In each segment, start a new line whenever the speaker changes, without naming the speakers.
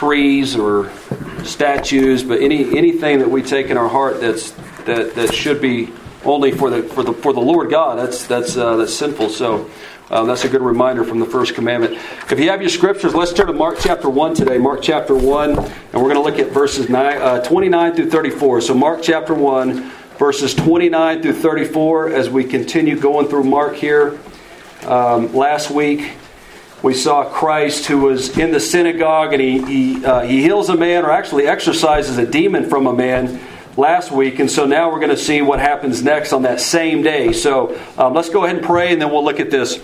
trees or statues, but any anything that we take in our heart that's that that should be only for the for the for the Lord God. That's that's uh, that's sinful. So. Um, that's a good reminder from the first commandment. If you have your scriptures, let's turn to Mark chapter 1 today. Mark chapter 1, and we're going to look at verses nine, uh, 29 through 34. So, Mark chapter 1, verses 29 through 34, as we continue going through Mark here. Um, last week, we saw Christ who was in the synagogue and he, he, uh, he heals a man, or actually exorcises a demon from a man last week. And so now we're going to see what happens next on that same day. So um, let's go ahead and pray and then we'll look at this.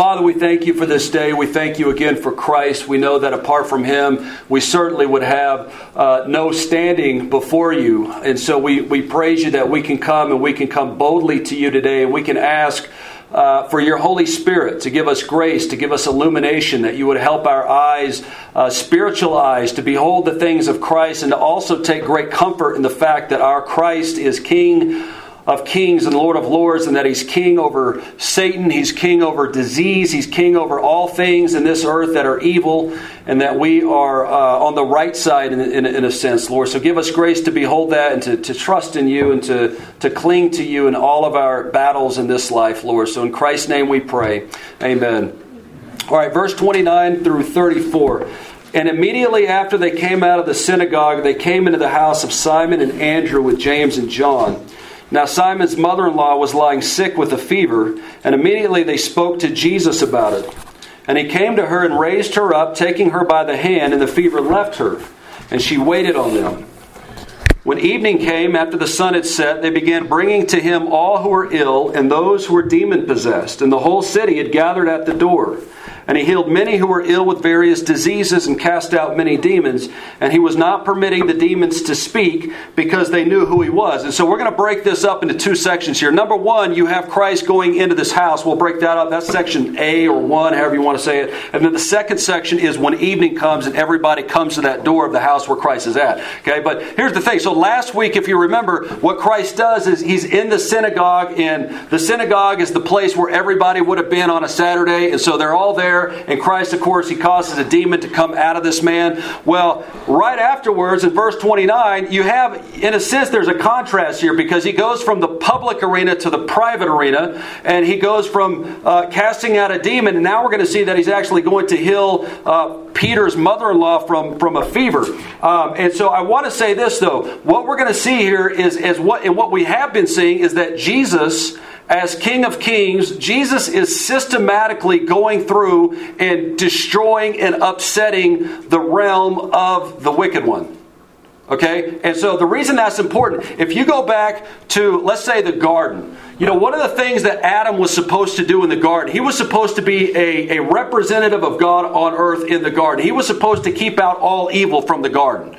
Father, we thank you for this day. We thank you again for Christ. We know that apart from him, we certainly would have uh, no standing before you. And so we, we praise you that we can come and we can come boldly to you today and we can ask. Uh, for your Holy Spirit to give us grace, to give us illumination, that you would help our eyes, uh, spiritual eyes, to behold the things of Christ and to also take great comfort in the fact that our Christ is King of kings and Lord of lords, and that he's king over Satan, he's king over disease, he's king over all things in this earth that are evil, and that we are uh, on the right side in, in, in, a sense, Lord. So give us grace to behold that and to, to trust in you and to, to cling to you in all of our battles in this life, Lord. So in Christ's name we pray. Amen. All right, verse 29 through 34. And immediately after they came out of the synagogue, they came into the house of Simon and Andrew with James and John. Now, Simon's mother in law was lying sick with a fever, and immediately they spoke to Jesus about it. And he came to her and raised her up, taking her by the hand, and the fever left her, and she waited on them. When evening came, after the sun had set, they began bringing to him all who were ill and those who were demon possessed, and the whole city had gathered at the door. And he healed many who were ill with various diseases and cast out many demons. And he was not permitting the demons to speak because they knew who he was. And so we're going to break this up into two sections here. Number one, you have Christ going into this house. We'll break that up. That's section A or 1, however you want to say it. And then the second section is when evening comes and everybody comes to that door of the house where Christ is at. Okay, but here's the thing. So last week, if you remember, what Christ does is he's in the synagogue, and the synagogue is the place where everybody would have been on a Saturday. And so they're all there And Christ, of course, he causes a demon to come out of this man. Well, right afterwards, in verse 29, you have, in a sense, there's a contrast here because he goes from the public arena to the private arena, and he goes from uh, casting out a demon, and now we're going to see that he's actually going to heal uh, Peter's mother in law from, from a fever. Um, and so I want to say this, though. What we're going to see here is, is what, and what we have been seeing is that Jesus as King of Kings, Jesus is systematically going through and destroying and upsetting the realm of the wicked one. Okay? And so the reason that's important, if you go back to, let's say, the garden, you know, one of the things that Adam was supposed to do in the garden, he was supposed to be a, a representative of God on earth in the garden. He was supposed to keep out all evil from the garden.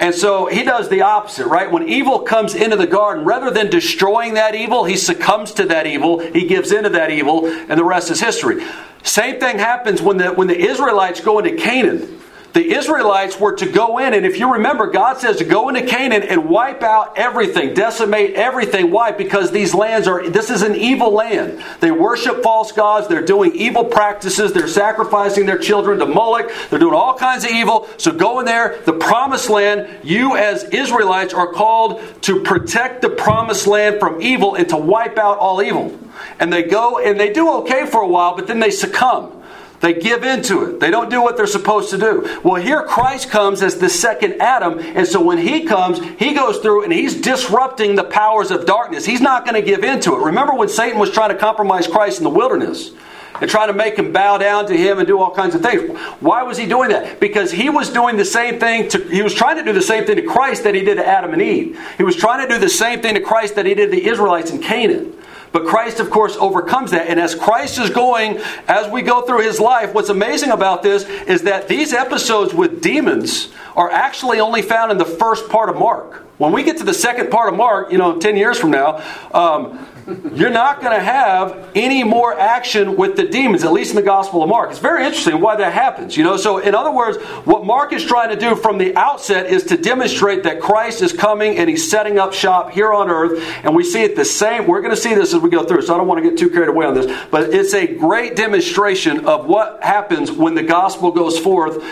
And so he does the opposite, right? When evil comes into the garden, rather than destroying that evil, he succumbs to that evil, he gives into that evil, and the rest is history. Same thing happens when the, when the Israelites go into Canaan the Israelites were to go in, and if you remember, God says to go into Canaan and wipe out everything, decimate everything. Why? Because these lands are, this is an evil land. They worship false gods, they're doing evil practices, they're sacrificing their children to Moloch, they're doing all kinds of evil. So go in there, the promised land, you as Israelites are called to protect the promised land from evil and to wipe out all evil. And they go and they do okay for a while, but then they succumb. They give into it. They don't do what they're supposed to do. Well, here Christ comes as the second Adam, and so when he comes, he goes through and he's disrupting the powers of darkness. He's not going to give into it. Remember when Satan was trying to compromise Christ in the wilderness? and trying to make him bow down to him and do all kinds of things. Why was he doing that? Because he was doing the same thing to he was trying to do the same thing to Christ that he did to Adam and Eve. He was trying to do the same thing to Christ that he did to the Israelites in Canaan. But Christ, of course, overcomes that. And as Christ is going, as we go through his life, what's amazing about this is that these episodes with demons are actually only found in the first part of Mark. When we get to the second part of Mark, you know, 10 years from now, um, you're not going to have any more action with the demons, at least in the Gospel of Mark. It's very interesting why that happens. You know, so in other words, what Mark is trying to do from the outset is to demonstrate that Christ is coming and he's setting up shop here on earth, and we see it the same. We're going to see this as we go through, so I don't want to get too carried away on this, but it's a great demonstration of what happens when the gospel goes forth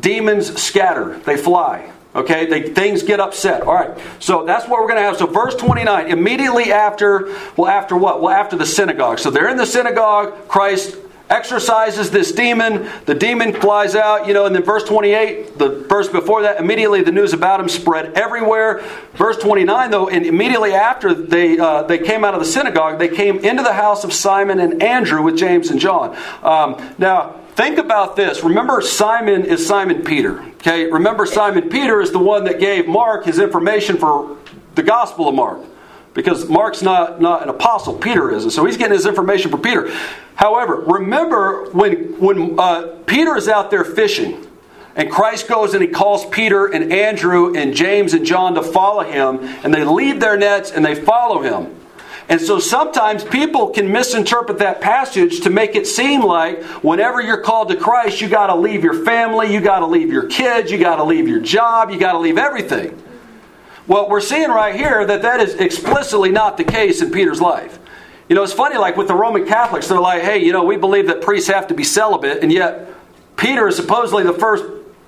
demons scatter, they fly. Okay, they, things get upset. All right, so that's what we're going to have. So, verse 29, immediately after, well, after what? Well, after the synagogue. So, they're in the synagogue. Christ exorcises this demon. The demon flies out, you know, and then verse 28, the verse before that, immediately the news about him spread everywhere. Verse 29, though, and immediately after they, uh, they came out of the synagogue, they came into the house of Simon and Andrew with James and John. Um, now, think about this. Remember, Simon is Simon Peter. Okay, remember, Simon Peter is the one that gave Mark his information for the Gospel of Mark because Mark's not, not an apostle, Peter is. And so he's getting his information from Peter. However, remember when, when uh, Peter is out there fishing, and Christ goes and he calls Peter and Andrew and James and John to follow him, and they leave their nets and they follow him. And so sometimes people can misinterpret that passage to make it seem like whenever you're called to Christ, you got to leave your family, you got to leave your kids, you got to leave your job, you got to leave everything. Well, we're seeing right here that that is explicitly not the case in Peter's life. You know, it's funny, like with the Roman Catholics, they're like, hey, you know, we believe that priests have to be celibate, and yet Peter is supposedly the first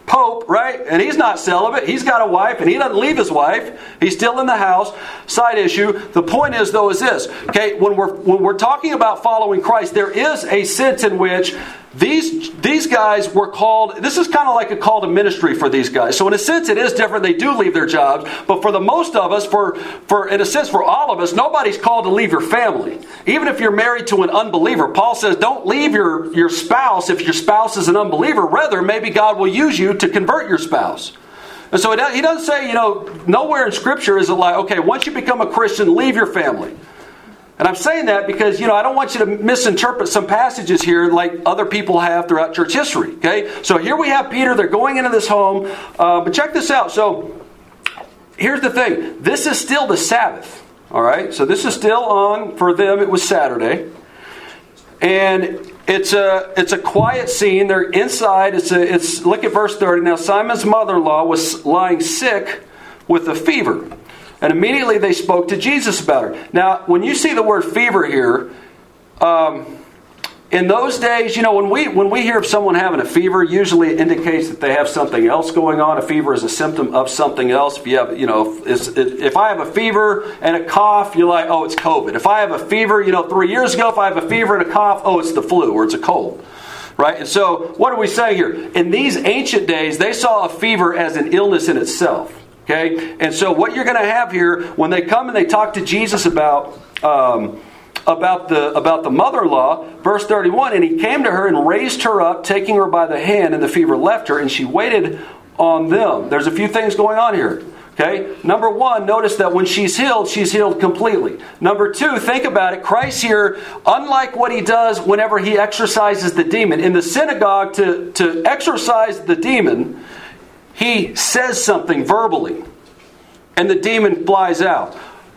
pope, right? And he's not celibate. He's got a wife, and he doesn't leave his wife. He's still in the house. Side issue. The point is, though, is this. Okay, when we're when we're talking about following Christ, there is a sense in which these, these guys were called, this is kind of like a call to ministry for these guys. So, in a sense, it is different. They do leave their jobs. But for the most of us, for, for in a sense, for all of us, nobody's called to leave your family. Even if you're married to an unbeliever, Paul says, don't leave your, your spouse if your spouse is an unbeliever. Rather, maybe God will use you to convert your spouse. And so he doesn't say, you know, nowhere in Scripture is it like, okay, once you become a Christian, leave your family. And I'm saying that because, you know, I don't want you to misinterpret some passages here like other people have throughout church history. Okay? So here we have Peter. They're going into this home. Uh, but check this out. So here's the thing this is still the Sabbath. All right? So this is still on, for them, it was Saturday. And it's a it's a quiet scene. They're inside. It's a it's look at verse 30. Now Simon's mother-in-law was lying sick with a fever. And immediately they spoke to Jesus about her. Now, when you see the word fever here, um, in those days, you know, when we when we hear of someone having a fever, usually it indicates that they have something else going on. A fever is a symptom of something else. If you have, you know, if, if I have a fever and a cough, you're like, oh, it's COVID. If I have a fever, you know, three years ago, if I have a fever and a cough, oh, it's the flu or it's a cold. Right? And so, what do we say here? In these ancient days, they saw a fever as an illness in itself. Okay? And so what you're going to have here when they come and they talk to Jesus about um, about the about the mother-in-law, verse 31, and he came to her and raised her up, taking her by the hand, and the fever left her, and she waited on them. There's a few things going on here. Okay? Number one, notice that when she's healed, she's healed completely. Number two, think about it. Christ here, unlike what he does whenever he exorcises the demon, in the synagogue to, to exorcise the demon, he says something verbally, and the demon flies out.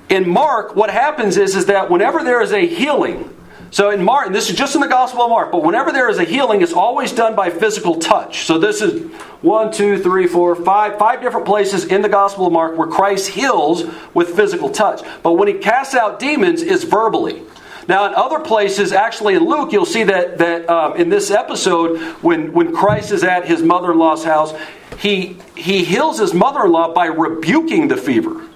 In Mark, what happens is, is that whenever there is a healing, so in Mark, this is just in the Gospel of Mark, but whenever there is a healing, it's always done by physical touch. So this is one, two, three, four, five, five different places in the Gospel of Mark where Christ heals with physical touch. But when he casts out demons, it's verbally. Now, in other places, actually in Luke, you'll see that, that um, in this episode, when, when Christ is at his mother in law's house, he, he heals his mother in law by rebuking the fever.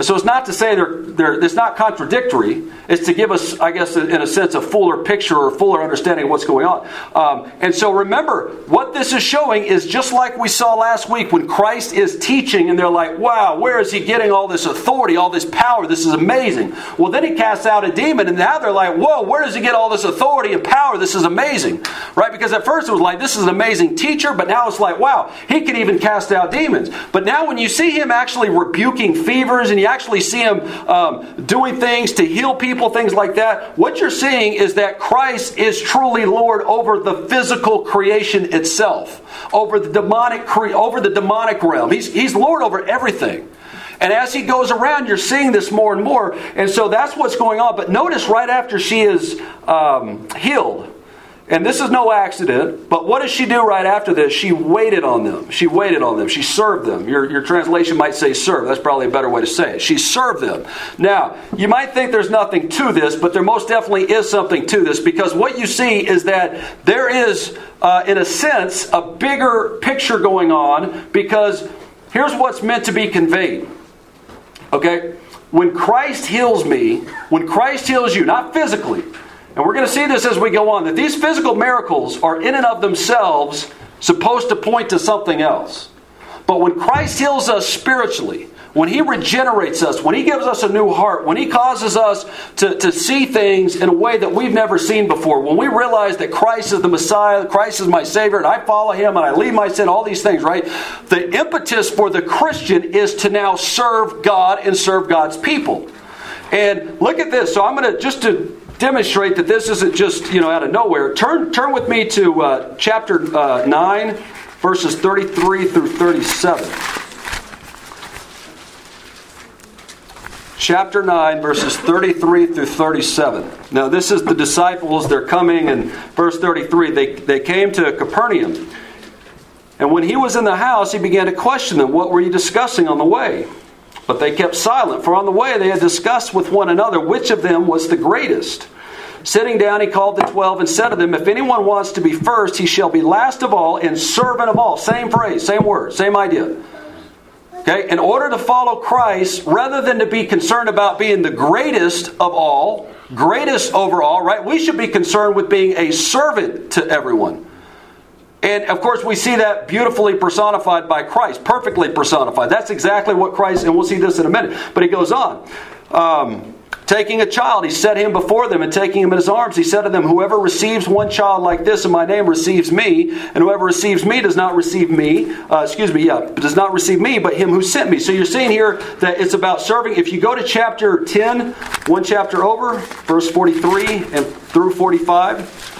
So it's not to say they're, they're, it's not contradictory. It's to give us, I guess, in a sense, a fuller picture or fuller understanding of what's going on. Um, and so remember, what this is showing is just like we saw last week when Christ is teaching, and they're like, wow, where is he getting all this authority, all this power? This is amazing. Well, then he casts out a demon, and now they're like, whoa, where does he get all this authority and power? This is amazing. Right? Because at first it was like, this is an amazing teacher, but now it's like, wow, he can even cast out demons. But now when you see him actually rebuking fevers and you actually see him um, doing things to heal people, things like that, what you're seeing is that Christ is truly Lord over the physical creation itself, over the demonic cre- over the demonic realm. He's, he's Lord over everything. And as he goes around, you're seeing this more and more. And so that's what's going on. But notice right after she is um, healed, And this is no accident, but what does she do right after this? She waited on them. She waited on them. She served them. Your, your translation might say serve. That's probably a better way to say it. She served them. Now, you might think there's nothing to this, but there most definitely is something to this because what you see is that there is, uh, in a sense, a bigger picture going on because here's what's meant to be conveyed. Okay? When Christ heals me, when Christ heals you, not physically, and we're going to see this as we go on that these physical miracles are in and of themselves supposed to point to something else. But when Christ heals us spiritually, when He regenerates us, when He gives us a new heart, when He causes us to, to see things in a way that we've never seen before, when we realize that Christ is the Messiah, Christ is my Savior, and I follow Him and I leave my sin, all these things, right? The impetus for the Christian is to now serve God and serve God's people. And look at this. So I'm going to just to demonstrate that this isn't just you know out of nowhere. Turn turn with me to uh, chapter uh, nine, verses thirty three through thirty seven. Chapter 9, verses 33 through 37. Now, this is the disciples. They're coming, and verse 33 they, they came to Capernaum. And when he was in the house, he began to question them, What were you discussing on the way? But they kept silent, for on the way they had discussed with one another which of them was the greatest. Sitting down, he called the twelve and said to them, If anyone wants to be first, he shall be last of all and servant of all. Same phrase, same word, same idea. Okay, in order to follow Christ, rather than to be concerned about being the greatest of all, greatest overall, right? We should be concerned with being a servant to everyone. And of course, we see that beautifully personified by Christ, perfectly personified. That's exactly what Christ, and we'll see this in a minute. But he goes on. Um, taking a child, he set him before them, and taking him in his arms, he said to them, Whoever receives one child like this in my name receives me, and whoever receives me does not receive me, uh, excuse me, yeah, does not receive me, but him who sent me. So you're seeing here that it's about serving. If you go to chapter 10, one chapter over, verse 43 and through 45,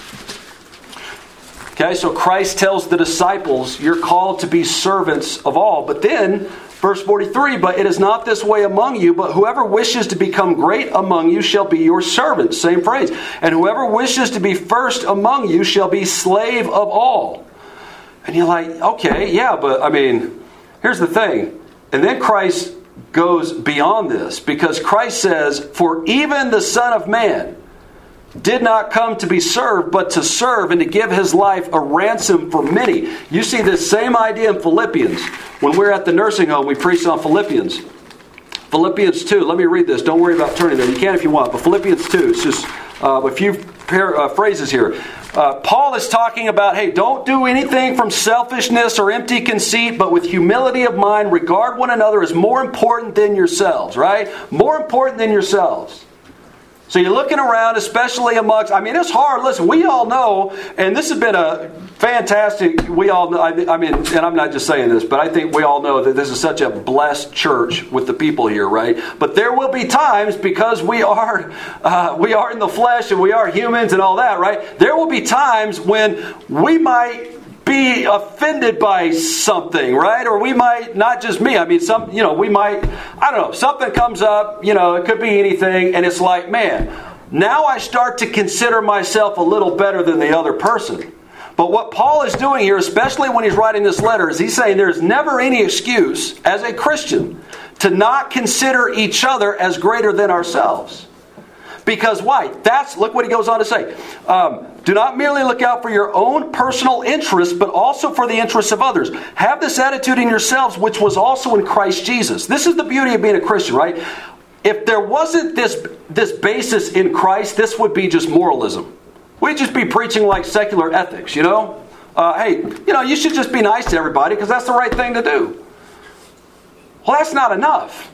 Okay, so Christ tells the disciples, You're called to be servants of all. But then, verse 43, But it is not this way among you, but whoever wishes to become great among you shall be your servant. Same phrase. And whoever wishes to be first among you shall be slave of all. And you're like, Okay, yeah, but I mean, here's the thing. And then Christ goes beyond this because Christ says, For even the Son of Man, did not come to be served, but to serve and to give his life a ransom for many. You see this same idea in Philippians. When we're at the nursing home, we preach on Philippians. Philippians 2, let me read this. Don't worry about turning there. You can if you want, but Philippians 2, it's just uh, a few uh, phrases here. Uh, Paul is talking about hey, don't do anything from selfishness or empty conceit, but with humility of mind, regard one another as more important than yourselves, right? More important than yourselves. So you're looking around, especially amongst, I mean, it's hard. Listen, we all know, and this has been a fantastic, we all know, I mean, and I'm not just saying this, but I think we all know that this is such a blessed church with the people here, right? But there will be times, because we are, uh, we are in the flesh and we are humans and all that, right? There will be times when we might be offended by something, right? Or we might, not just me, I mean, some, you know, we might, I don't know, something comes up, you know, it could be anything, and it's like, man, now I start to consider myself a little better than the other person. But what Paul is doing here, especially when he's writing this letter, is he's saying there's never any excuse as a Christian to not consider each other as greater than ourselves. Because why? That's, look what he goes on to say. Um, do not merely look out for your own personal interests, but also for the interests of others. Have this attitude in yourselves, which was also in Christ Jesus. This is the beauty of being a Christian, right? If there wasn't this, this basis in Christ, this would be just moralism. We'd just be preaching like secular ethics, you know? Uh, hey, you know, you should just be nice to everybody because that's the right thing to do. Well, that's not enough.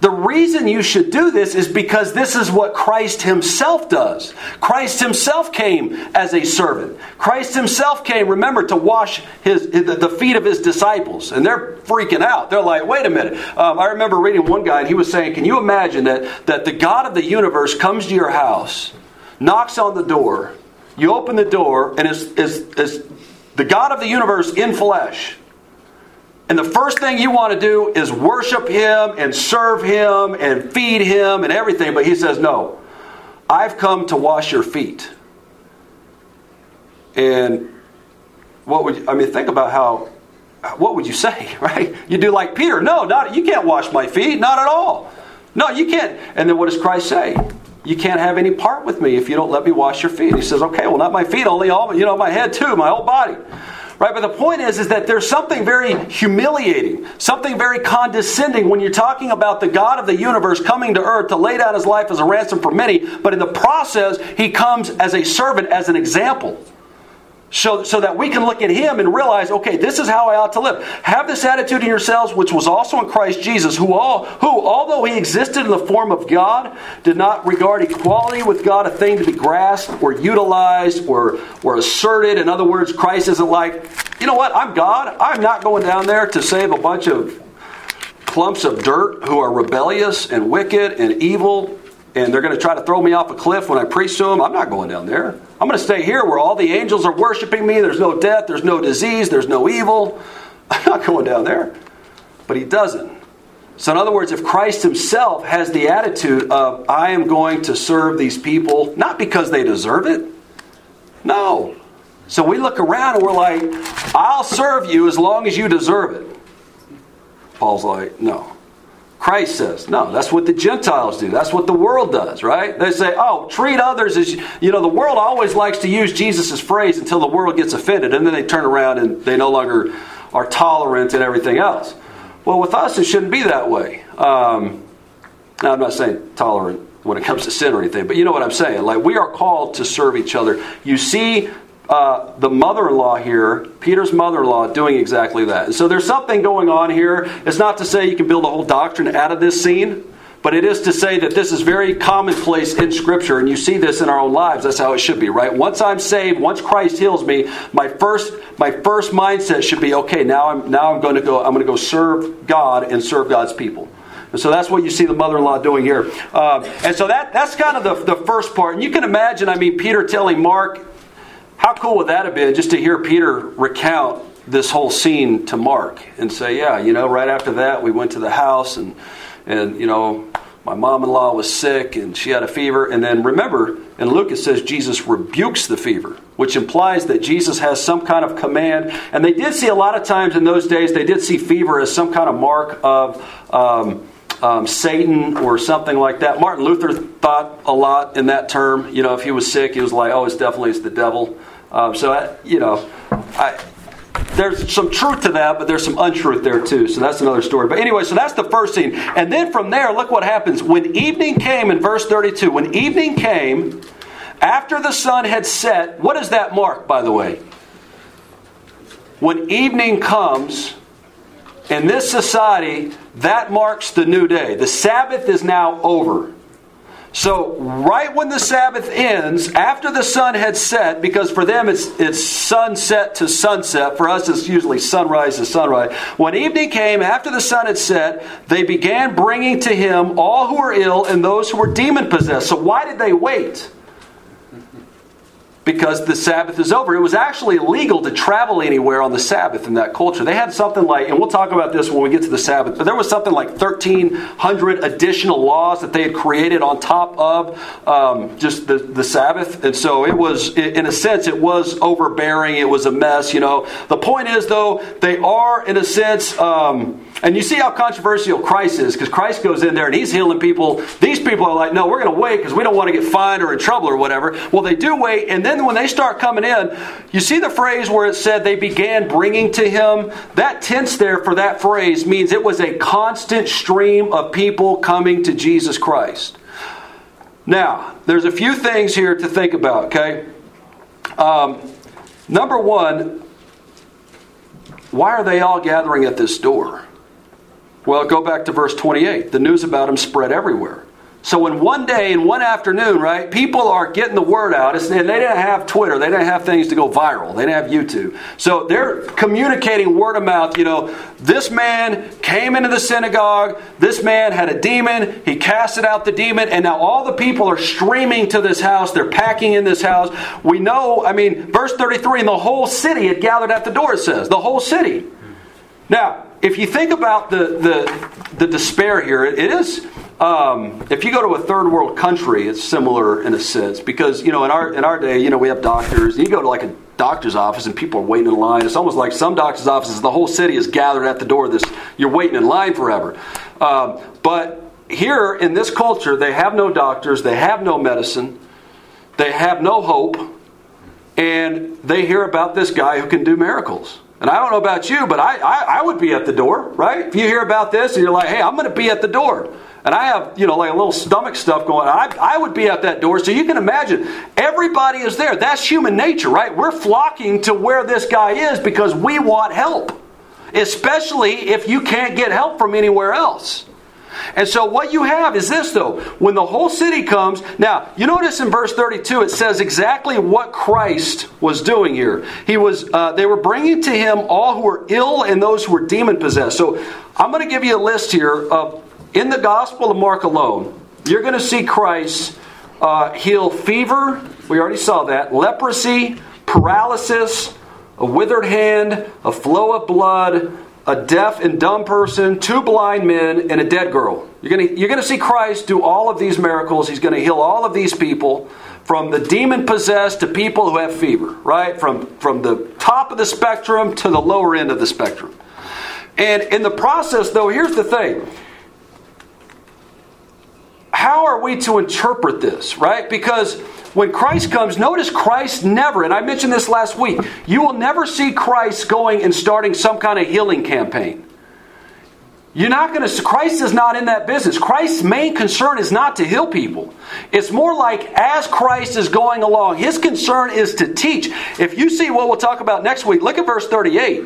The reason you should do this is because this is what Christ Himself does. Christ Himself came as a servant. Christ Himself came, remember, to wash his, the feet of His disciples. And they're freaking out. They're like, wait a minute. Um, I remember reading one guy, and he was saying, Can you imagine that, that the God of the universe comes to your house, knocks on the door, you open the door, and is the God of the universe in flesh and the first thing you want to do is worship him and serve him and feed him and everything. But he says, No, I've come to wash your feet. And what would I mean? Think about how. What would you say, right? You do like Peter? No, not you can't wash my feet, not at all. No, you can't. And then what does Christ say? You can't have any part with me if you don't let me wash your feet. He says, okay, well, not my feet, only all, you know, my head too, my whole body. Right? But the point is, is that there's something very humiliating, something very condescending when you're talking about the God of the universe coming to earth to lay down his life as a ransom for many, but in the process, he comes as a servant, as an example so, so that we can look at him and realize, okay, this is how I ought to live. Have this attitude in yourselves, which was also in Christ Jesus, who, all, who, although he existed in the form of God, did not regard equality with God a thing to be grasped or utilized or, or asserted. In other words, Christ isn't like, you know what, I'm God. I'm not going down there to save a bunch of clumps of dirt who are rebellious and wicked and evil and they're going to try to throw me off a cliff when I preach to them, I'm not going down there. I'm going to stay here where all the angels are worshiping me. There's no death, there's no disease, there's no evil. I'm not going down there. But he doesn't. So, in other words, if Christ himself has the attitude of, I am going to serve these people, not because they deserve it, no. So we look around and we're like, I'll serve you as long as you deserve it. Paul's like, no. Christ says. No, that's what the Gentiles do. That's what the world does, right? They say, oh, treat others as, you know, the world always likes to use Jesus' phrase until the world gets offended, and then they turn around and they no longer are tolerant and everything else. Well, with us, it shouldn't be that way. Um, now, I'm not saying tolerant when it comes to sin or anything, but you know what I'm saying. Like, we are called to serve each other. You see uh, the mother in law here, Peter's mother in law, doing exactly that. So there's something going on here. It's not to say you can build a whole doctrine out of this scene, but it is to say that this is very commonplace in Scripture, and you see this in our own lives. That's how it should be, right? Once I'm saved, once Christ heals me, my first my first mindset should be, okay, now I'm now I'm going to go I'm going to go serve God and serve God's people. And so that's what you see the mother-in-law doing here. Uh, and so that that's kind of the, the first part. And you can imagine, I mean, Peter telling Mark, how cool would that have been just to hear Peter recount this whole scene to Mark and say, yeah, you know, right after that we went to the house and and you know my mom-in-law was sick and she had a fever and then remember in Luke it says Jesus rebukes the fever which implies that Jesus has some kind of command and they did see a lot of times in those days they did see fever as some kind of mark of um, um, Satan or something like that. Martin Luther thought a lot in that term. You know, if he was sick, he was like, "Oh, it's definitely it's the devil." Um, so, I, you know, I, there's some truth to that, but there's some untruth there too. So that's another story. But anyway, so that's the first scene. And then from there, look what happens. When evening came in verse 32, when evening came, after the sun had set, what does that mark, by the way? When evening comes, in this society, that marks the new day. The Sabbath is now over. So, right when the Sabbath ends, after the sun had set, because for them it's, it's sunset to sunset, for us it's usually sunrise to sunrise. When evening came, after the sun had set, they began bringing to him all who were ill and those who were demon possessed. So, why did they wait? Because the Sabbath is over. It was actually illegal to travel anywhere on the Sabbath in that culture. They had something like, and we'll talk about this when we get to the Sabbath, but there was something like 1,300 additional laws that they had created on top of um, just the, the Sabbath. And so it was, in a sense, it was overbearing. It was a mess, you know. The point is, though, they are, in a sense, um, and you see how controversial Christ is, because Christ goes in there and he's healing people. These people are like, no, we're going to wait because we don't want to get fined or in trouble or whatever. Well, they do wait, and then when they start coming in, you see the phrase where it said they began bringing to him? That tense there for that phrase means it was a constant stream of people coming to Jesus Christ. Now, there's a few things here to think about, okay? Um, number one, why are they all gathering at this door? Well, go back to verse 28. The news about him spread everywhere. So in one day, in one afternoon, right, people are getting the word out. and they didn't have Twitter. They didn't have things to go viral. They didn't have YouTube. So they're communicating word of mouth. You know, this man came into the synagogue. This man had a demon. He casted out the demon. And now all the people are streaming to this house. They're packing in this house. We know, I mean, verse 33, and the whole city had gathered at the door, it says. The whole city. Now, if you think about the, the, the despair here, it is. Um, if you go to a third world country, it's similar in a sense because you know in our in our day, you know we have doctors. You go to like a doctor's office and people are waiting in line. It's almost like some doctor's offices, the whole city is gathered at the door. This You're waiting in line forever. Um, but here in this culture, they have no doctors, they have no medicine, they have no hope, and they hear about this guy who can do miracles. And I don't know about you, but I, I, I would be at the door, right? If you hear about this and you're like, hey, I'm going to be at the door and I have, you know, like a little stomach stuff going on, I, I would be at that door. So you can imagine, everybody is there. That's human nature, right? We're flocking to where this guy is because we want help, especially if you can't get help from anywhere else. And so what you have is this though, when the whole city comes, now you notice in verse 32 it says exactly what Christ was doing here. He was uh, they were bringing to him all who were ill and those who were demon possessed. So I'm going to give you a list here of in the Gospel of Mark alone, you're going to see Christ uh, heal fever, we already saw that, leprosy, paralysis, a withered hand, a flow of blood, a deaf and dumb person, two blind men, and a dead girl. You're going to, you're to see Christ do all of these miracles. He's going to heal all of these people, from the demon possessed to people who have fever, right? From, from the top of the spectrum to the lower end of the spectrum. And in the process, though, here's the thing how are we to interpret this, right? Because when Christ comes, notice Christ never, and I mentioned this last week, you will never see Christ going and starting some kind of healing campaign. You're not going to, Christ is not in that business. Christ's main concern is not to heal people. It's more like as Christ is going along, his concern is to teach. If you see what we'll talk about next week, look at verse 38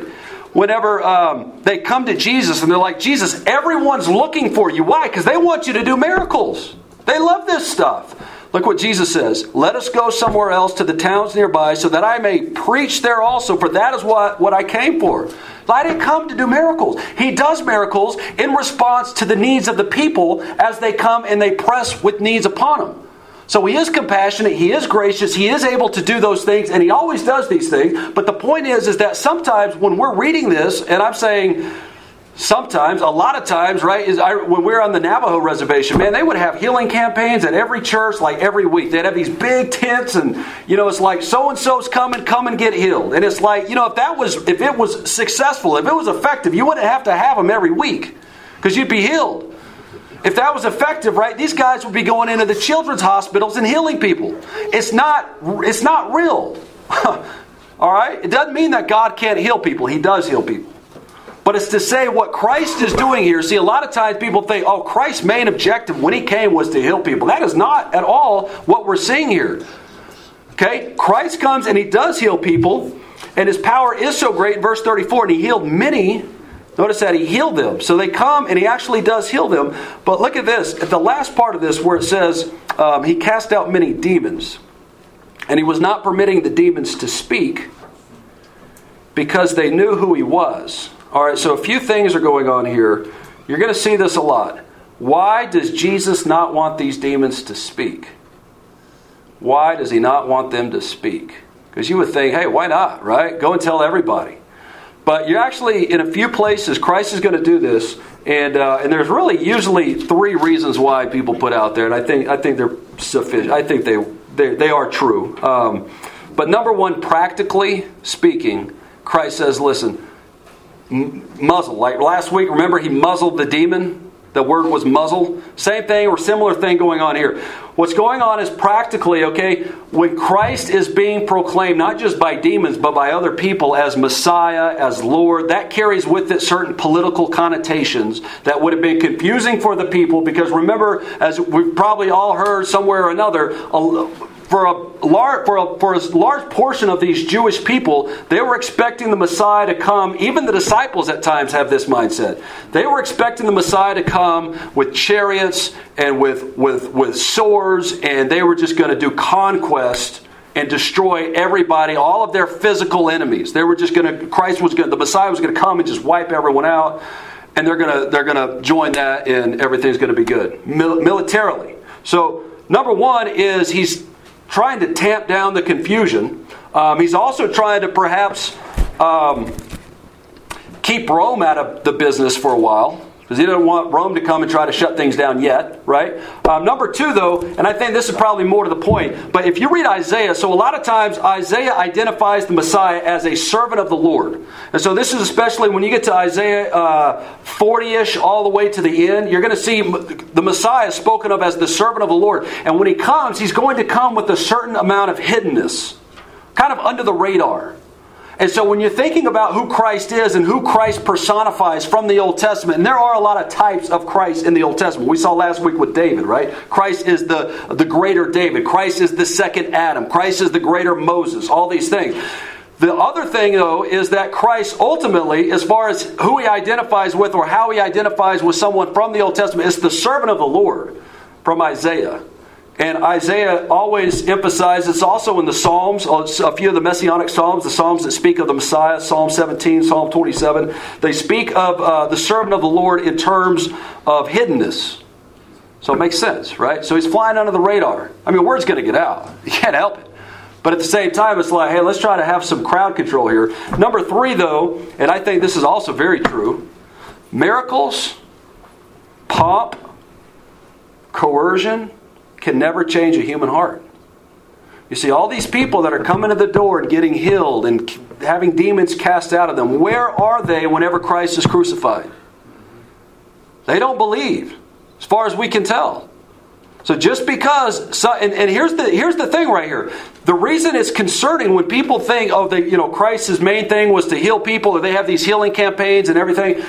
whenever um, they come to Jesus and they're like, Jesus, everyone's looking for you. Why? Because they want you to do miracles. They love this stuff. Look what Jesus says. Let us go somewhere else to the towns nearby so that I may preach there also, for that is what, what I came for. I didn't come to do miracles. He does miracles in response to the needs of the people as they come and they press with needs upon them. So he is compassionate, he is gracious, he is able to do those things, and he always does these things. But the point is, is that sometimes when we're reading this, and I'm saying sometimes, a lot of times, right, is I, when we we're on the Navajo reservation, man, they would have healing campaigns at every church like every week. They'd have these big tents, and you know, it's like so and so's coming, come and get healed. And it's like, you know, if that was if it was successful, if it was effective, you wouldn't have to have them every week because you'd be healed. If that was effective, right, these guys would be going into the children's hospitals and healing people. It's not it's not real. All right? It doesn't mean that God can't heal people. He does heal people. But it's to say what Christ is doing here. See, a lot of times people think, oh, Christ's main objective when he came was to heal people. That is not at all what we're seeing here. Okay? Christ comes and he does heal people, and his power is so great, verse 34, and he healed many Notice that he healed them. So they come and he actually does heal them. But look at this. At the last part of this, where it says um, he cast out many demons, and he was not permitting the demons to speak because they knew who he was. All right, so a few things are going on here. You're going to see this a lot. Why does Jesus not want these demons to speak? Why does he not want them to speak? Because you would think, hey, why not, right? Go and tell everybody. But you're actually in a few places. Christ is going to do this, and uh, and there's really usually three reasons why people put out there, and I think I think they're sufficient. I think they they, they are true. Um, but number one, practically speaking, Christ says, "Listen, muzzle." Like last week, remember he muzzled the demon. The word was muzzle. Same thing or similar thing going on here. What's going on is practically, okay, when Christ is being proclaimed, not just by demons, but by other people as Messiah, as Lord, that carries with it certain political connotations that would have been confusing for the people because remember, as we've probably all heard somewhere or another, for a large for a, for a large portion of these Jewish people, they were expecting the Messiah to come. Even the disciples at times have this mindset. They were expecting the Messiah to come with chariots and with with with swords, and they were just going to do conquest and destroy everybody, all of their physical enemies. They were just going to Christ was going the Messiah was going to come and just wipe everyone out, and they're going to they're going to join that, and everything's going to be good Mil- militarily. So number one is he's trying to tamp down the confusion. Um, he's also trying to perhaps um, keep Rome out of the business for a while. Because he doesn't want Rome to come and try to shut things down yet, right? Um, number two, though, and I think this is probably more to the point, but if you read Isaiah, so a lot of times Isaiah identifies the Messiah as a servant of the Lord. And so this is especially when you get to Isaiah 40 uh, ish all the way to the end, you're going to see the Messiah spoken of as the servant of the Lord. And when he comes, he's going to come with a certain amount of hiddenness, kind of under the radar. And so when you're thinking about who Christ is and who Christ personifies from the Old Testament, and there are a lot of types of Christ in the Old Testament. We saw last week with David, right? Christ is the, the greater David. Christ is the second Adam. Christ is the greater Moses. All these things. The other thing, though, is that Christ ultimately, as far as who he identifies with or how he identifies with someone from the Old Testament, is the servant of the Lord from Isaiah. And Isaiah always emphasizes, also in the Psalms, a few of the Messianic Psalms, the Psalms that speak of the Messiah, Psalm 17, Psalm 27, they speak of uh, the servant of the Lord in terms of hiddenness. So it makes sense, right? So he's flying under the radar. I mean, word's going to get out. You can't help it. But at the same time, it's like, hey, let's try to have some crowd control here. Number three, though, and I think this is also very true miracles, pomp, coercion, can never change a human heart. You see, all these people that are coming to the door and getting healed and having demons cast out of them, where are they whenever Christ is crucified? They don't believe, as far as we can tell. So just because, so, and, and, here's the here's the thing right here. The reason it's concerning when people think, oh, the, you know, Christ's main thing was to heal people, or they have these healing campaigns and everything.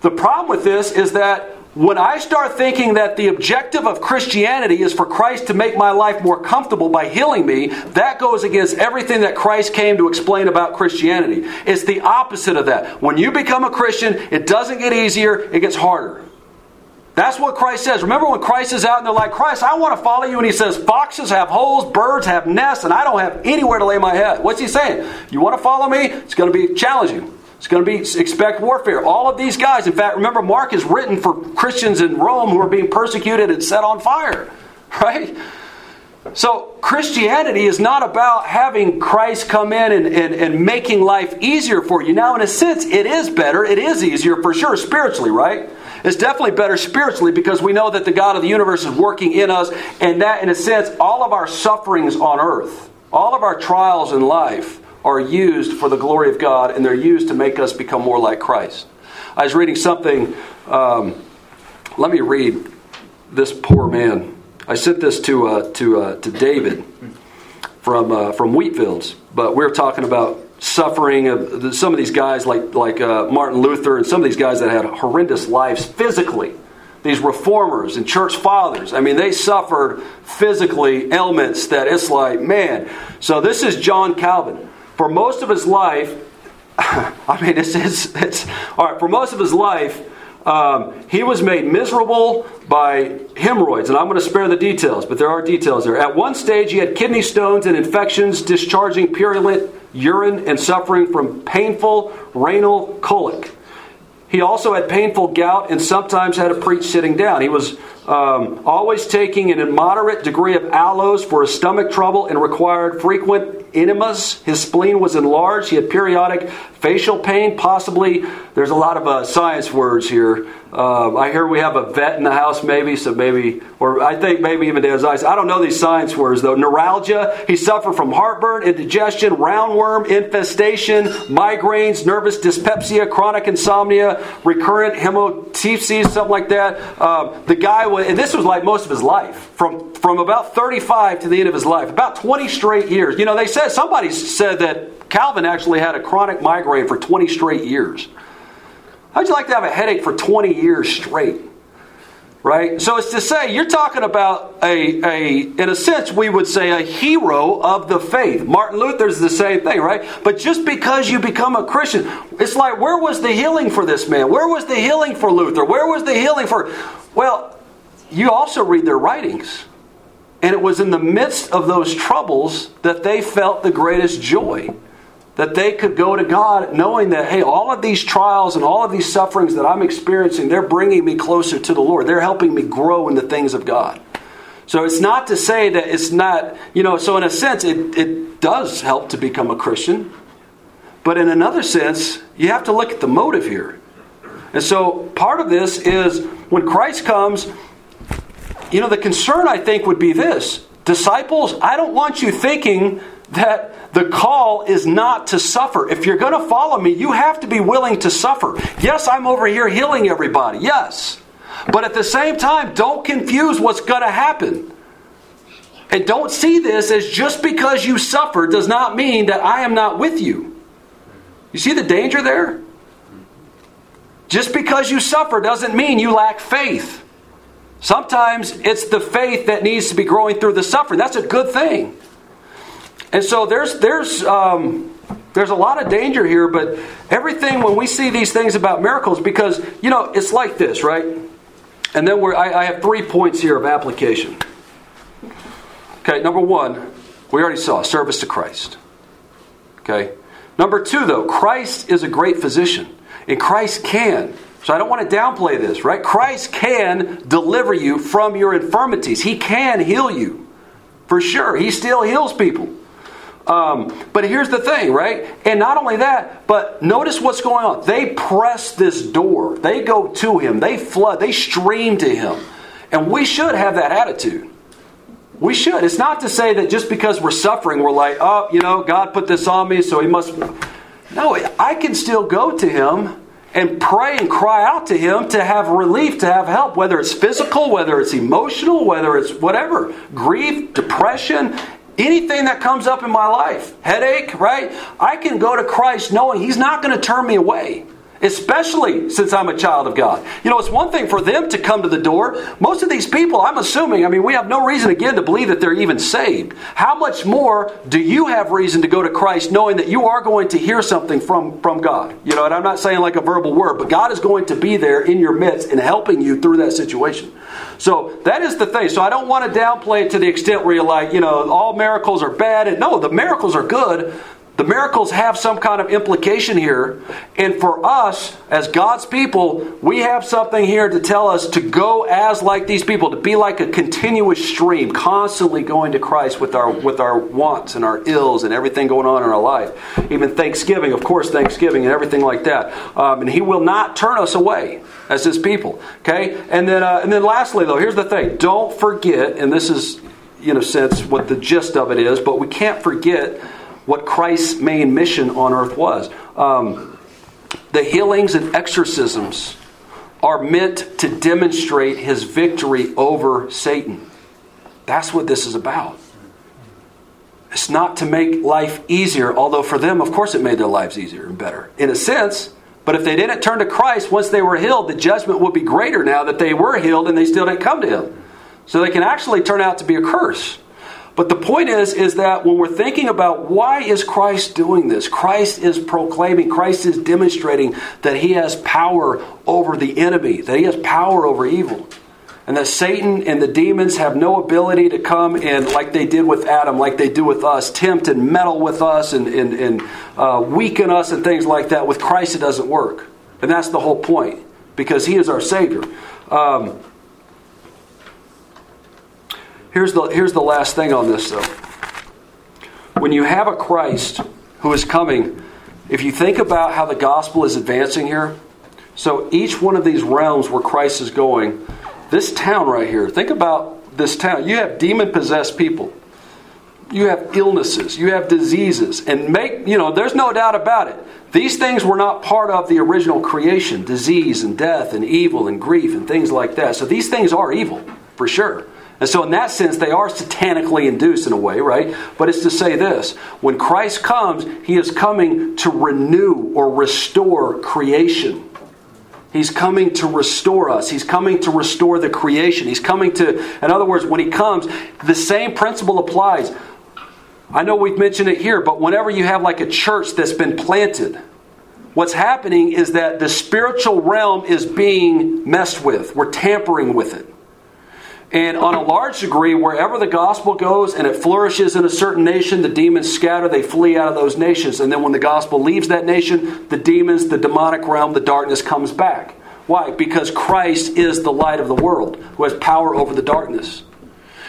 The problem with this is that when I start thinking that the objective of Christianity is for Christ to make my life more comfortable by healing me, that goes against everything that Christ came to explain about Christianity. It's the opposite of that. When you become a Christian, it doesn't get easier, it gets harder. That's what Christ says. Remember when Christ is out and they're like, Christ, I want to follow you. And he says, Foxes have holes, birds have nests, and I don't have anywhere to lay my head. What's he saying? You want to follow me? It's going to be challenging. It's going to be expect warfare. All of these guys, in fact, remember, Mark is written for Christians in Rome who are being persecuted and set on fire, right? So, Christianity is not about having Christ come in and, and, and making life easier for you. Now, in a sense, it is better. It is easier for sure, spiritually, right? It's definitely better spiritually because we know that the God of the universe is working in us, and that, in a sense, all of our sufferings on earth, all of our trials in life, are used for the glory of God and they're used to make us become more like Christ. I was reading something. Um, let me read this poor man. I sent this to uh, to uh, to David from uh, from Wheatfields, but we are talking about suffering of some of these guys like like uh, Martin Luther and some of these guys that had horrendous lives physically. These reformers and church fathers, I mean, they suffered physically ailments that it's like, man. So this is John Calvin for most of his life, I mean, it's, it's, it's all right, for most of his life, um, he was made miserable by hemorrhoids, and I'm going to spare the details, but there are details there. At one stage, he had kidney stones and infections, discharging purulent urine and suffering from painful renal colic. He also had painful gout and sometimes had to preach sitting down. He was um, always taking an immoderate degree of aloes for his stomach trouble and required frequent enemas. His spleen was enlarged. He had periodic facial pain, possibly. There's a lot of uh, science words here. Uh, I hear we have a vet in the house, maybe, so maybe, or I think maybe even eyes. I don't know these science words though. Neuralgia, he suffered from heartburn, indigestion, roundworm infestation, migraines, nervous dyspepsia, chronic insomnia, recurrent hemoptysis, something like that. Uh, the guy was, and this was like most of his life, from, from about 35 to the end of his life, about 20 straight years. You know, they said, somebody said that Calvin actually had a chronic migraine for 20 straight years. How'd you like to have a headache for 20 years straight? Right? So it's to say, you're talking about a, a, in a sense, we would say a hero of the faith. Martin Luther's the same thing, right? But just because you become a Christian, it's like, where was the healing for this man? Where was the healing for Luther? Where was the healing for. Well, you also read their writings. And it was in the midst of those troubles that they felt the greatest joy that they could go to God knowing that, hey, all of these trials and all of these sufferings that I'm experiencing, they're bringing me closer to the Lord. They're helping me grow in the things of God. So it's not to say that it's not, you know, so in a sense, it, it does help to become a Christian. But in another sense, you have to look at the motive here. And so part of this is when Christ comes, you know, the concern I think would be this disciples, I don't want you thinking that the call is not to suffer. If you're going to follow me, you have to be willing to suffer. Yes, I'm over here healing everybody. Yes. But at the same time, don't confuse what's going to happen. And don't see this as just because you suffer does not mean that I am not with you. You see the danger there? Just because you suffer doesn't mean you lack faith. Sometimes it's the faith that needs to be growing through the suffering. That's a good thing. And so there's there's um, there's a lot of danger here, but everything when we see these things about miracles, because you know it's like this, right? And then we're, I, I have three points here of application. Okay, number one, we already saw service to Christ. Okay, number two, though, Christ is a great physician, and Christ can so I don't want to downplay this, right? Christ can deliver you from your infirmities. He can heal you. For sure. He still heals people. Um, but here's the thing, right? And not only that, but notice what's going on. They press this door. They go to him. They flood. They stream to him. And we should have that attitude. We should. It's not to say that just because we're suffering, we're like, oh, you know, God put this on me, so he must. No, I can still go to him and pray and cry out to Him to have relief, to have help, whether it's physical, whether it's emotional, whether it's whatever grief, depression, anything that comes up in my life, headache, right? I can go to Christ knowing He's not going to turn me away especially since I'm a child of God. You know, it's one thing for them to come to the door. Most of these people, I'm assuming, I mean, we have no reason again to believe that they're even saved. How much more do you have reason to go to Christ knowing that you are going to hear something from, from God? You know, and I'm not saying like a verbal word, but God is going to be there in your midst and helping you through that situation. So that is the thing. So I don't want to downplay it to the extent where you're like, you know, all miracles are bad. And no, the miracles are good. The miracles have some kind of implication here. And for us, as God's people, we have something here to tell us to go as like these people, to be like a continuous stream, constantly going to Christ with our with our wants and our ills and everything going on in our life. Even Thanksgiving, of course, Thanksgiving and everything like that. Um, and He will not turn us away as His people. Okay, and then uh, and then lastly, though, here's the thing: don't forget, and this is, you know, sense what the gist of it is, but we can't forget what Christ's main mission on earth was. Um, the healings and exorcisms are meant to demonstrate his victory over Satan. That's what this is about. It's not to make life easier, although for them, of course, it made their lives easier and better in a sense. But if they didn't turn to Christ once they were healed, the judgment would be greater now that they were healed and they still didn't come to Him. So they can actually turn out to be a curse. But the point is, is that when we're thinking about why is Christ doing this, Christ is proclaiming, Christ is demonstrating that he has power over the enemy, that he has power over evil. And that Satan and the demons have no ability to come and, like they did with Adam, like they do with us, tempt and meddle with us and, and, and uh, weaken us and things like that. With Christ, it doesn't work. And that's the whole point, because he is our Savior. Um, Here's the, here's the last thing on this, though. When you have a Christ who is coming, if you think about how the gospel is advancing here, so each one of these realms where Christ is going, this town right here, think about this town. You have demon possessed people, you have illnesses, you have diseases, and make, you know, there's no doubt about it. These things were not part of the original creation disease and death and evil and grief and things like that. So these things are evil, for sure. And so, in that sense, they are satanically induced in a way, right? But it's to say this when Christ comes, he is coming to renew or restore creation. He's coming to restore us. He's coming to restore the creation. He's coming to, in other words, when he comes, the same principle applies. I know we've mentioned it here, but whenever you have like a church that's been planted, what's happening is that the spiritual realm is being messed with. We're tampering with it. And on a large degree, wherever the gospel goes and it flourishes in a certain nation, the demons scatter, they flee out of those nations. And then when the gospel leaves that nation, the demons, the demonic realm, the darkness comes back. Why? Because Christ is the light of the world who has power over the darkness.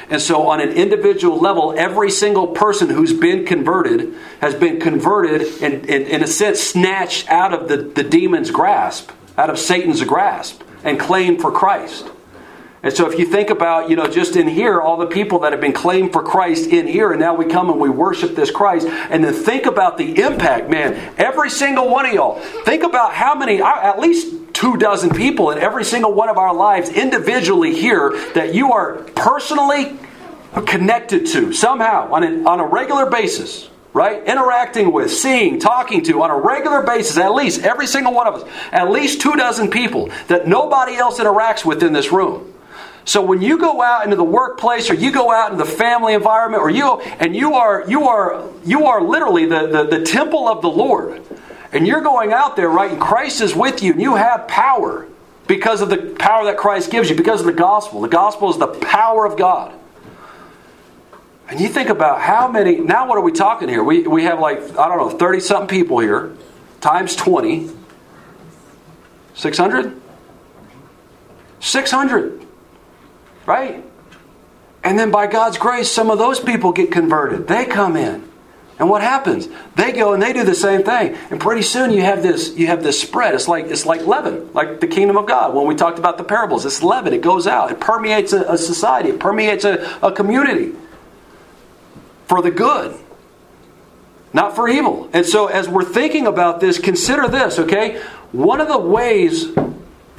And so, on an individual level, every single person who's been converted has been converted and, in a sense, snatched out of the, the demon's grasp out of Satan's grasp and claimed for Christ. And so if you think about, you know, just in here, all the people that have been claimed for Christ in here, and now we come and we worship this Christ, and then think about the impact, man. Every single one of y'all, think about how many, uh, at least two dozen people in every single one of our lives individually here that you are personally connected to somehow on, on a regular basis right? Interacting with, seeing, talking to on a regular basis, at least every single one of us, at least two dozen people that nobody else interacts with in this room. So when you go out into the workplace or you go out in the family environment or you and you are you are you are literally the, the, the temple of the Lord. And you're going out there, right? And Christ is with you and you have power because of the power that Christ gives you, because of the gospel. The gospel is the power of God. And you think about how many, now what are we talking here? We, we have like, I don't know, 30 something people here, times 20. 600? 600. Right? And then by God's grace, some of those people get converted. They come in. And what happens? They go and they do the same thing. And pretty soon you have this you have this spread. It's like it's like leaven, like the kingdom of God. When we talked about the parables, it's leaven. It goes out. It permeates a, a society. It permeates a, a community for the good, not for evil. And so, as we're thinking about this, consider this, okay? One of the ways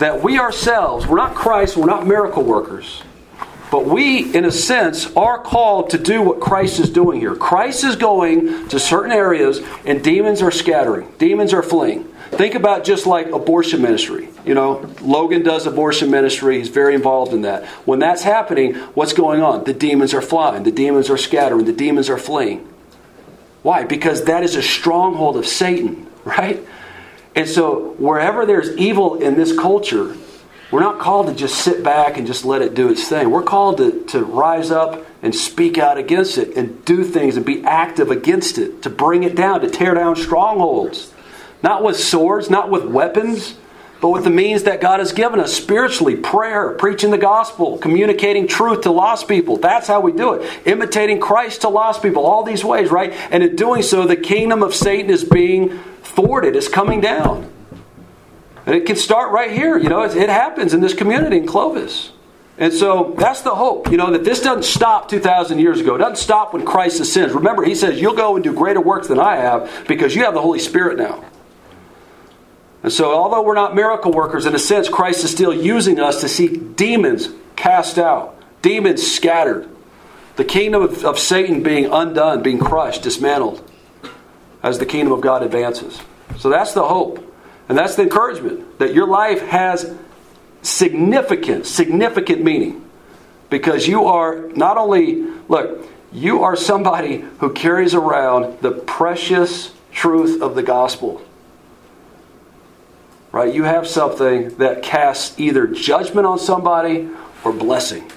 that we ourselves, we're not Christ, we're not miracle workers, but we, in a sense, are called to do what Christ is doing here. Christ is going to certain areas, and demons are scattering, demons are fleeing. Think about just like abortion ministry. You know, Logan does abortion ministry. He's very involved in that. When that's happening, what's going on? The demons are flying, the demons are scattering, the demons are fleeing. Why? Because that is a stronghold of Satan, right? And so, wherever there's evil in this culture, we're not called to just sit back and just let it do its thing. We're called to, to rise up and speak out against it and do things and be active against it, to bring it down, to tear down strongholds. Not with swords, not with weapons, but with the means that God has given us spiritually prayer, preaching the gospel, communicating truth to lost people. That's how we do it. Imitating Christ to lost people, all these ways, right? And in doing so, the kingdom of Satan is being thwarted, it's coming down. And it can start right here. You know, it, it happens in this community in Clovis. And so that's the hope, you know, that this doesn't stop 2,000 years ago. It doesn't stop when Christ ascends. Remember, he says, You'll go and do greater works than I have because you have the Holy Spirit now. And so, although we're not miracle workers, in a sense, Christ is still using us to see demons cast out, demons scattered, the kingdom of, of Satan being undone, being crushed, dismantled, as the kingdom of God advances. So, that's the hope. And that's the encouragement that your life has significant, significant meaning. Because you are not only, look, you are somebody who carries around the precious truth of the gospel right? You have something that casts either judgment on somebody or blessing.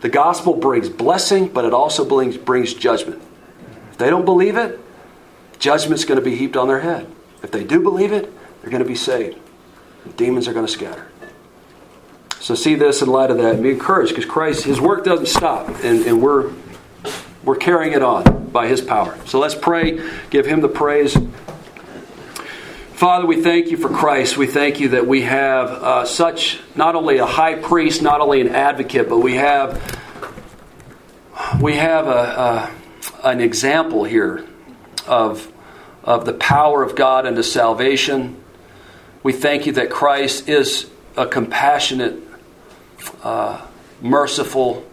The gospel brings blessing, but it also brings, brings judgment. If they don't believe it, judgment's going to be heaped on their head. If they do believe it, they're going to be saved. The demons are going to scatter. So see this in light of that and be encouraged because Christ, His work doesn't stop, and, and we're we're carrying it on by His power. So let's pray, give Him the praise. Father, we thank you for Christ. We thank you that we have uh, such not only a high priest, not only an advocate, but we have we have a, a, an example here of of the power of God unto salvation. We thank you that Christ is a compassionate, uh, merciful,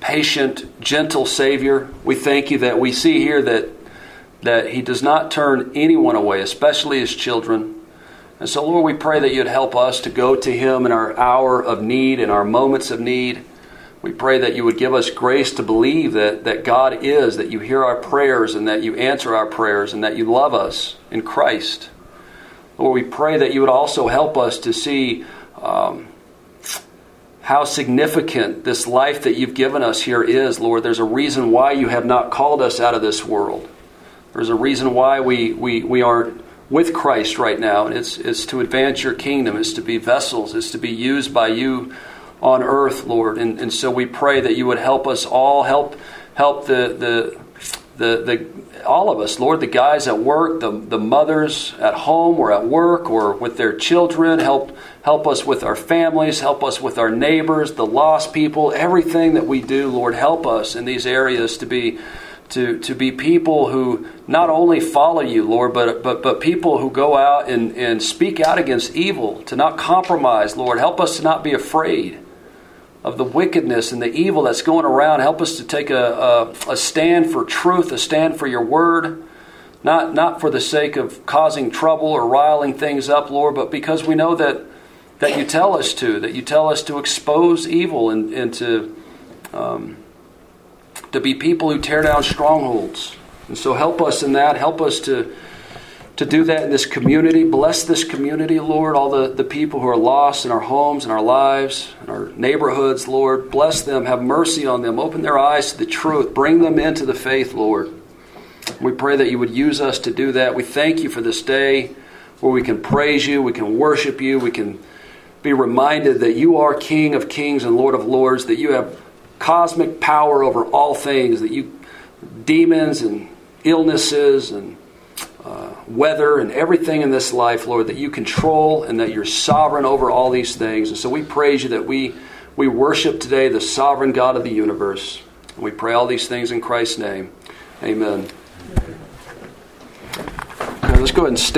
patient, gentle Savior. We thank you that we see here that that He does not turn anyone away, especially His children. And so, Lord, we pray that you'd help us to go to Him in our hour of need, in our moments of need. We pray that you would give us grace to believe that, that God is, that you hear our prayers and that you answer our prayers and that you love us in Christ. Lord, we pray that you would also help us to see um, how significant this life that you've given us here is, Lord. There's a reason why you have not called us out of this world. There's a reason why we, we, we aren't with Christ right now, and it's, it's to advance your kingdom, it's to be vessels, it's to be used by you on earth, Lord. And, and so we pray that you would help us all, help, help the, the, the, the, all of us, Lord, the guys at work, the, the mothers at home or at work or with their children. Help, help us with our families. Help us with our neighbors, the lost people. Everything that we do, Lord, help us in these areas to be to, to be people who not only follow you, Lord, but, but, but people who go out and, and speak out against evil, to not compromise, Lord. Help us to not be afraid of the wickedness and the evil that's going around. Help us to take a, a, a, stand for truth, a stand for your word, not, not for the sake of causing trouble or riling things up, Lord, but because we know that, that you tell us to, that you tell us to expose evil and, and to, um, to be people who tear down strongholds. And so help us in that. Help us to to do that in this community. Bless this community, Lord, all the, the people who are lost in our homes and our lives and our neighborhoods, Lord. Bless them. Have mercy on them. Open their eyes to the truth. Bring them into the faith, Lord. We pray that you would use us to do that. We thank you for this day where we can praise you, we can worship you, we can be reminded that you are King of kings and Lord of lords, that you have cosmic power over all things, that you demons and illnesses and uh, weather and everything in this life, Lord, that you control and that you're sovereign over all these things. And so we praise you that we, we worship today the sovereign God of the universe. And we pray all these things in Christ's name. Amen. Okay, let's go ahead and stay.